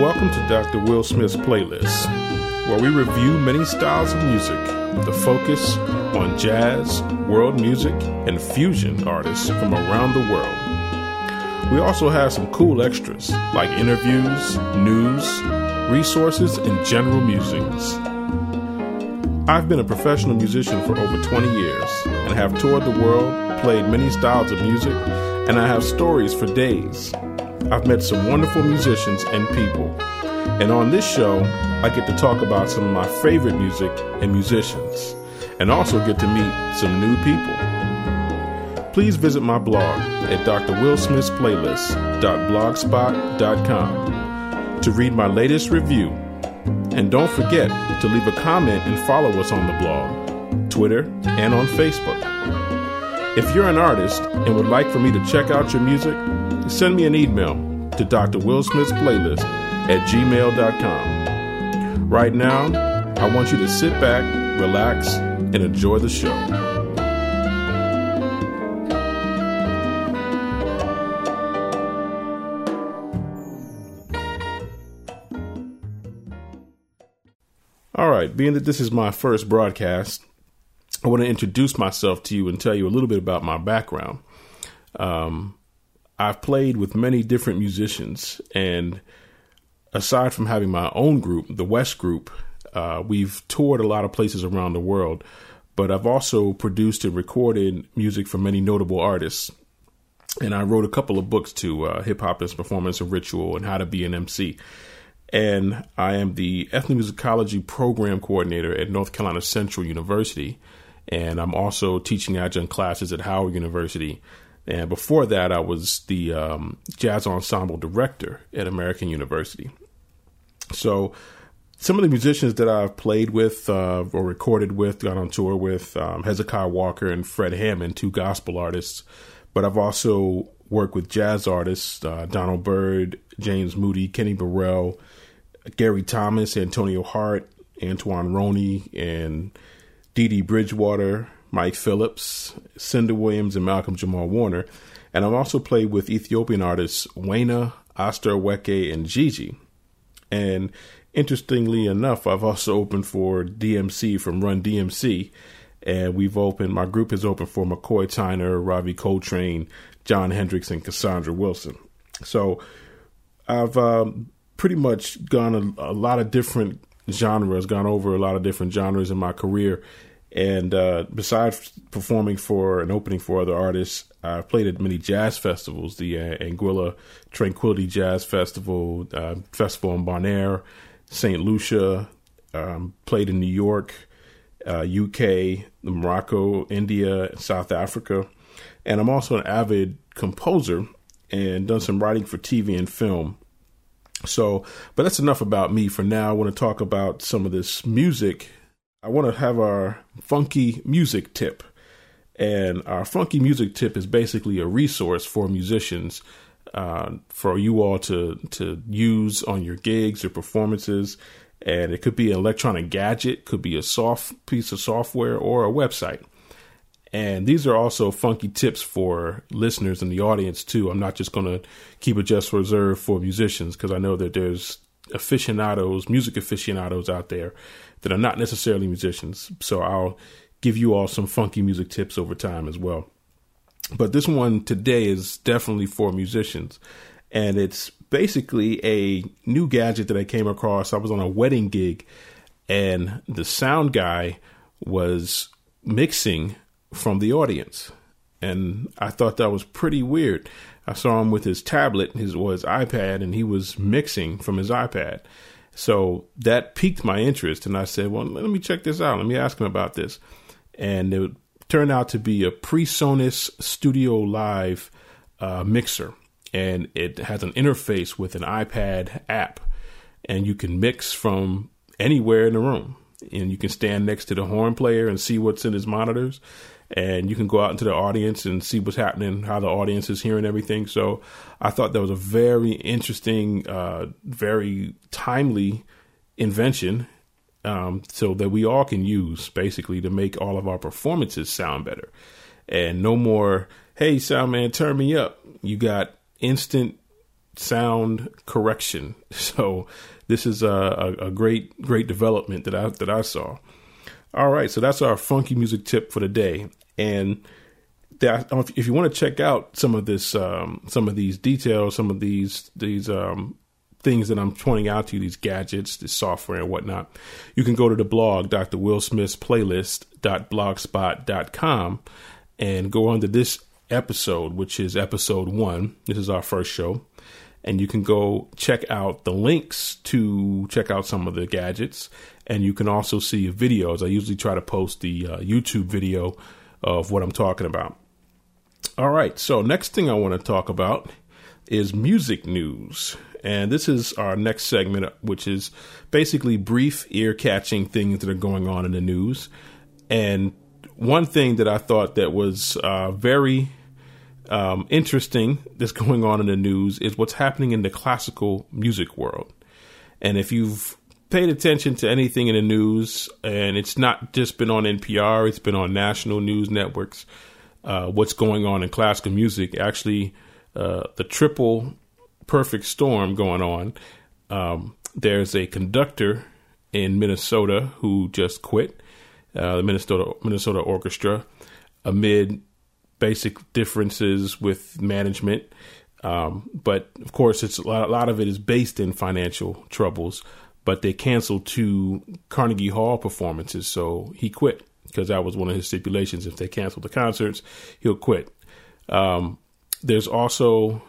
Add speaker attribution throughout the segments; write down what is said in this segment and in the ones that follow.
Speaker 1: Welcome to Dr. Will Smith's playlist, where we review many styles of music with a focus on jazz, world music, and fusion artists from around the world. We also have some cool extras like interviews, news, resources, and general musings. I've been a professional musician for over 20 years and have toured the world, played many styles of music, and I have stories for days. I've met some wonderful musicians and people. And on this show, I get to talk about some of my favorite music and musicians, and also get to meet some new people. Please visit my blog at drwillsmithsplaylist.blogspot.com to read my latest review. And don't forget to leave a comment and follow us on the blog, Twitter, and on Facebook. If you're an artist and would like for me to check out your music, send me an email to Dr. Will Smith's playlist at gmail.com. Right now, I want you to sit back, relax, and enjoy the show. All right, being that this is my first broadcast, I want to introduce myself to you and tell you a little bit about my background. Um, I've played with many different musicians, and aside from having my own group, the West Group, uh, we've toured a lot of places around the world. But I've also produced and recorded music for many notable artists. And I wrote a couple of books to uh, Hip Hop as Performance and Ritual and How to Be an MC. And I am the ethnomusicology program coordinator at North Carolina Central University. And I'm also teaching adjunct classes at Howard University and before that, I was the um, jazz ensemble director at American University. So, some of the musicians that I've played with uh, or recorded with, got on tour with um, Hezekiah Walker and Fred Hammond, two gospel artists. But I've also worked with jazz artists uh, Donald Byrd, James Moody, Kenny Burrell, Gary Thomas, Antonio Hart, Antoine Roney, and Dee Dee Bridgewater, Mike Phillips, Cinder Williams, and Malcolm Jamal Warner. And I've also played with Ethiopian artists Aster Aweke, and Gigi. And interestingly enough, I've also opened for DMC from Run DMC. And we've opened, my group has opened for McCoy Tyner, Ravi Coltrane, Jon Hendricks, and Cassandra Wilson. So I've um, pretty much gone a, a lot of different genres, gone over a lot of different genres in my career and uh, besides performing for and opening for other artists, I've played at many jazz festivals, the uh, Anguilla Tranquility Jazz Festival, uh, Festival in Bonaire, St. Lucia, um, played in New York, UK, uh, Morocco, India, South Africa. And I'm also an avid composer and done some writing for TV and film. So, but that's enough about me for now. I want to talk about some of this music I want to have our funky music tip. And our funky music tip is basically a resource for musicians uh, for you all to, to use on your gigs or performances. And it could be an electronic gadget, could be a soft piece of software or a website. And these are also funky tips for listeners in the audience too. I'm not just going to keep it just reserved for musicians because I know that there's aficionados, music aficionados out there that are not necessarily musicians. So I'll give you all some funky music tips over time as well. But this one today is definitely for musicians. And it's basically a new gadget that I came across. I was on a wedding gig and the sound guy was mixing from the audience. And I thought that was pretty weird. I saw him with his tablet, his was iPad, and he was mixing from his iPad. So that piqued my interest, and I said, "Well, let me check this out. Let me ask him about this." And it turned out to be a PreSonus StudioLive uh, mixer, and it has an interface with an iPad app, and you can mix from anywhere in the room, and you can stand next to the horn player and see what's in his monitors and you can go out into the audience and see what's happening, how the audience is hearing everything. So I thought that was a very interesting, uh, very timely invention um, so that we all can use basically to make all of our performances sound better. And no more, hey, sound man, turn me up. You got instant sound correction. So this is a, a, a great great development that I that I saw. All right, so that's our funky music tip for the day, and that if you want to check out some of this, um, some of these details, some of these these um, things that I'm pointing out to you, these gadgets, this software and whatnot, you can go to the blog, Dr. Will Smith's playlist.blogspot.com and go to this episode, which is episode one. This is our first show. And you can go check out the links to check out some of the gadgets. And you can also see videos. I usually try to post the uh, YouTube video of what I'm talking about. All right. So, next thing I want to talk about is music news. And this is our next segment, which is basically brief, ear catching things that are going on in the news. And one thing that I thought that was uh, very um, interesting that's going on in the news is what's happening in the classical music world. And if you've paid attention to anything in the news, and it's not just been on NPR, it's been on national news networks, uh, what's going on in classical music, actually, uh, the triple perfect storm going on. Um, there's a conductor in Minnesota who just quit uh, the Minnesota Minnesota Orchestra amid basic differences with management. Um, but of course, it's a lot, a lot, of it is based in financial troubles. But they canceled two Carnegie Hall performances, so he quit because that was one of his stipulations. If they canceled the concerts, he'll quit. Um, there's also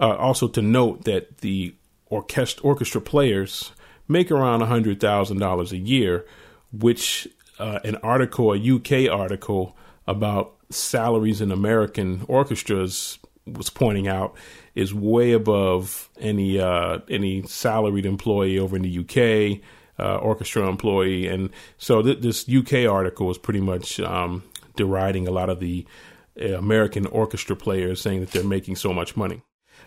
Speaker 1: uh, also to note that the orchestra, orchestra players make around hundred thousand dollars a year, which uh, an article, a UK article about salaries in American orchestras was pointing out is way above any uh, any salaried employee over in the UK, uh, orchestra employee, and so th- this UK article is pretty much um, deriding a lot of the uh, American orchestra players, saying that they're making so much money.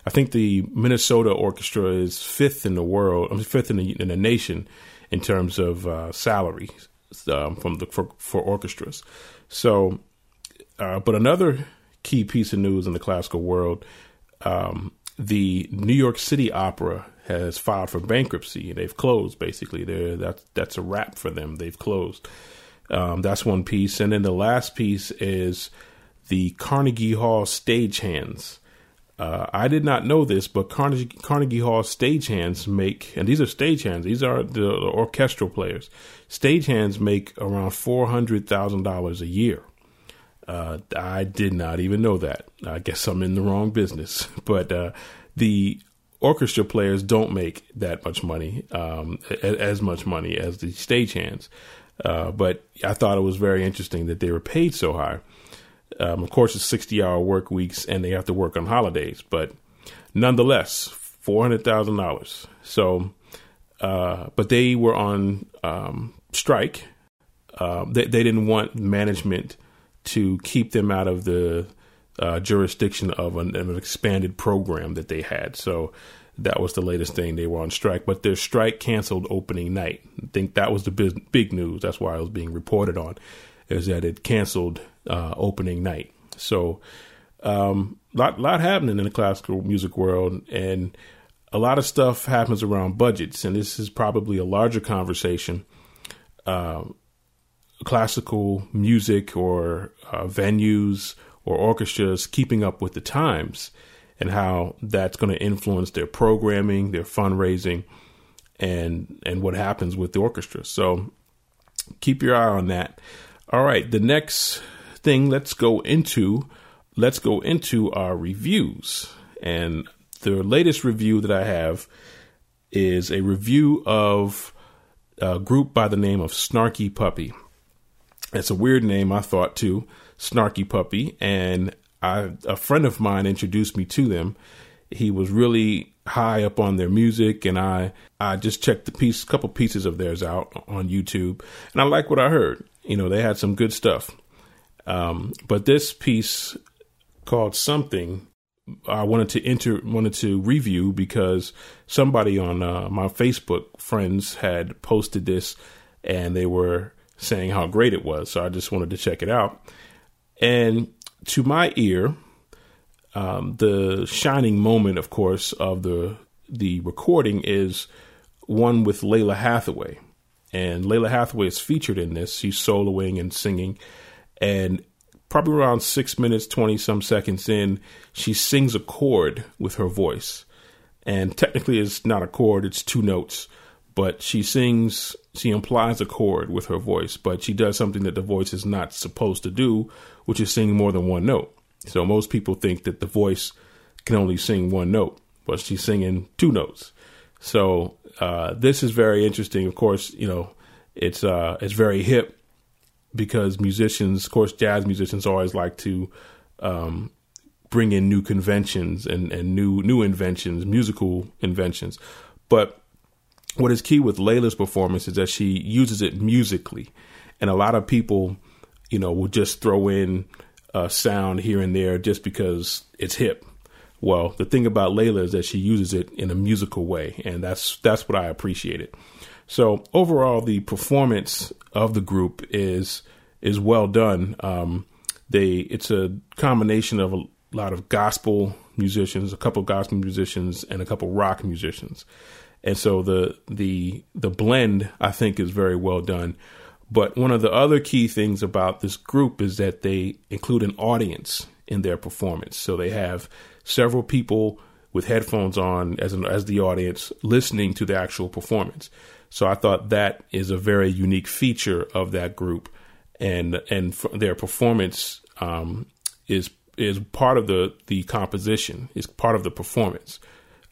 Speaker 1: I think the Minnesota Orchestra is fifth in the world, I mean, fifth in the, in the nation in terms of uh, salaries um, from the for, for orchestras. So, uh, but another key piece of news in the classical world, um, the New York City Opera has filed for bankruptcy. They've closed basically. They're, that's that's a wrap for them. They've closed. Um, that's one piece, and then the last piece is the Carnegie Hall stagehands. Uh, I did not know this, but Carnegie, Carnegie Hall stagehands make, and these are stagehands, these are the orchestral players. Stagehands make around $400,000 a year. Uh, I did not even know that. I guess I'm in the wrong business. But uh, the orchestra players don't make that much money, um, as much money as the stagehands. Uh, but I thought it was very interesting that they were paid so high. Um, of course, it's 60 hour work weeks and they have to work on holidays, but nonetheless, $400,000. So, uh, but they were on um, strike. Uh, they, they, didn't want management to keep them out of the uh, jurisdiction of an, an, expanded program that they had. So that was the latest thing. They were on strike, but their strike canceled opening night. I think that was the big, big news. That's why it was being reported on, is that it canceled uh, opening night. So, um, lot lot happening in the classical music world, and a lot of stuff happens around budgets. And this is probably a larger conversation. Uh, classical music or uh, venues or orchestras keeping up with the times and how that's going to influence their programming, their fundraising, and and what happens with the orchestra. So keep your eye on that. All right, the next thing, let's go into let's go into our reviews. And the latest review that I have is a review of a group by the name of Snarky Puppy. It's a weird name, I thought too, Snarky Puppy, and I a friend of mine introduced me to them. He was really high up on their music, and I I just checked the piece, couple pieces of theirs out on YouTube, and I like what I heard. You know, they had some good stuff. Um, but this piece called something I wanted to enter wanted to review because somebody on uh, my Facebook friends had posted this and they were saying how great it was. So I just wanted to check it out. And to my ear, Um, the shining moment, of course, of the the recording is one with Lalah Hathaway, and Lalah Hathaway is featured in this. She's soloing and singing, and probably around six minutes, twenty some seconds in, she sings a chord with her voice, and technically it's not a chord; it's two notes. But she sings, she implies a chord with her voice, but she does something that the voice is not supposed to do, which is sing more than one note. So most people think that the voice can only sing one note, but she's singing two notes. So uh, this is very interesting. Of course, you know it's uh, it's very hip because musicians, of course, jazz musicians always like to um, bring in new conventions and, and new new inventions, musical inventions. But what is key with Lalah's performance is that she uses it musically, and a lot of people, you know, will just throw in a sound here and there just because it's hip. Well, the thing about Layla is that she uses it in a musical way, and that's that's what I appreciated. So overall, the performance of the group is is well done. Um, they it's a combination of a lot of gospel musicians, a couple gospel musicians, and a couple rock musicians, and so the the the blend I think is very well done. But one of the other key things about this group is that they include an audience in their performance. So they have several people with headphones on as an, as the audience listening to the actual performance. So I thought that is a very unique feature of that group, and and their performance um, is is part of the the composition, is part of the performance.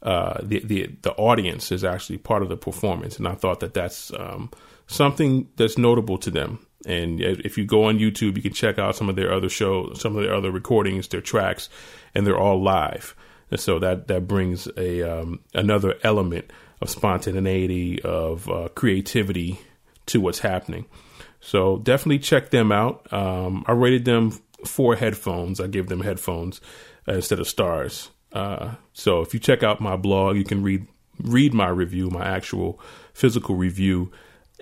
Speaker 1: Uh, the the the audience is actually part of the performance, and I thought that that's um, something that's notable to them. And if you go on YouTube, you can check out some of their other shows, some of their other recordings, their tracks, and they're all live. And so that that brings a um, another element of spontaneity, of uh, creativity to what's happening. So definitely check them out. Um, I rated them four headphones. I give them headphones uh, instead of stars. Uh, so if you check out my blog, you can read read my review, my actual physical review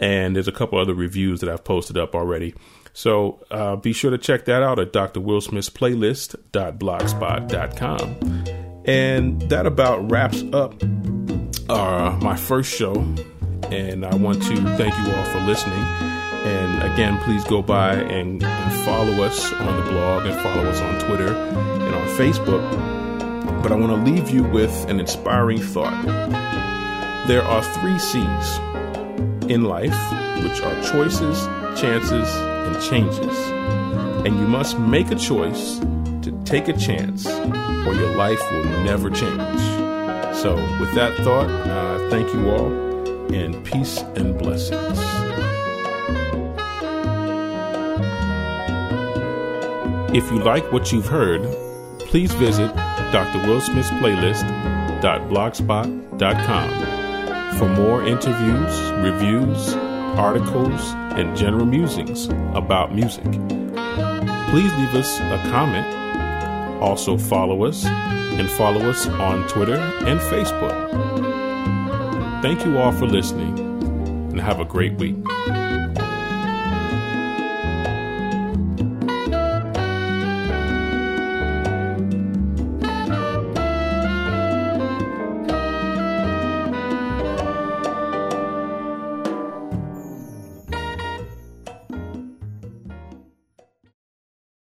Speaker 1: and there's a couple other reviews that I've posted up already. So uh, be sure to check that out at Dr. Will Smith's playlist.blogspot.com. And that about wraps up uh, my first show. And I want to thank you all for listening. And again, please go by and, and follow us on the blog and follow us on Twitter and on Facebook. But I want to leave you with an inspiring thought. There are three C's in life, which are choices, chances, and changes. And you must make a choice to take a chance, or your life will never change. So, with that thought, uh, thank you all, and peace and blessings. If you like what you've heard, please visit Dr. Will Smith's playlist.blogspot.com for more interviews, reviews, articles, and general musings about music. Please leave us a comment. Also, follow us and follow us on Twitter and Facebook. Thank you all for listening and have a great week.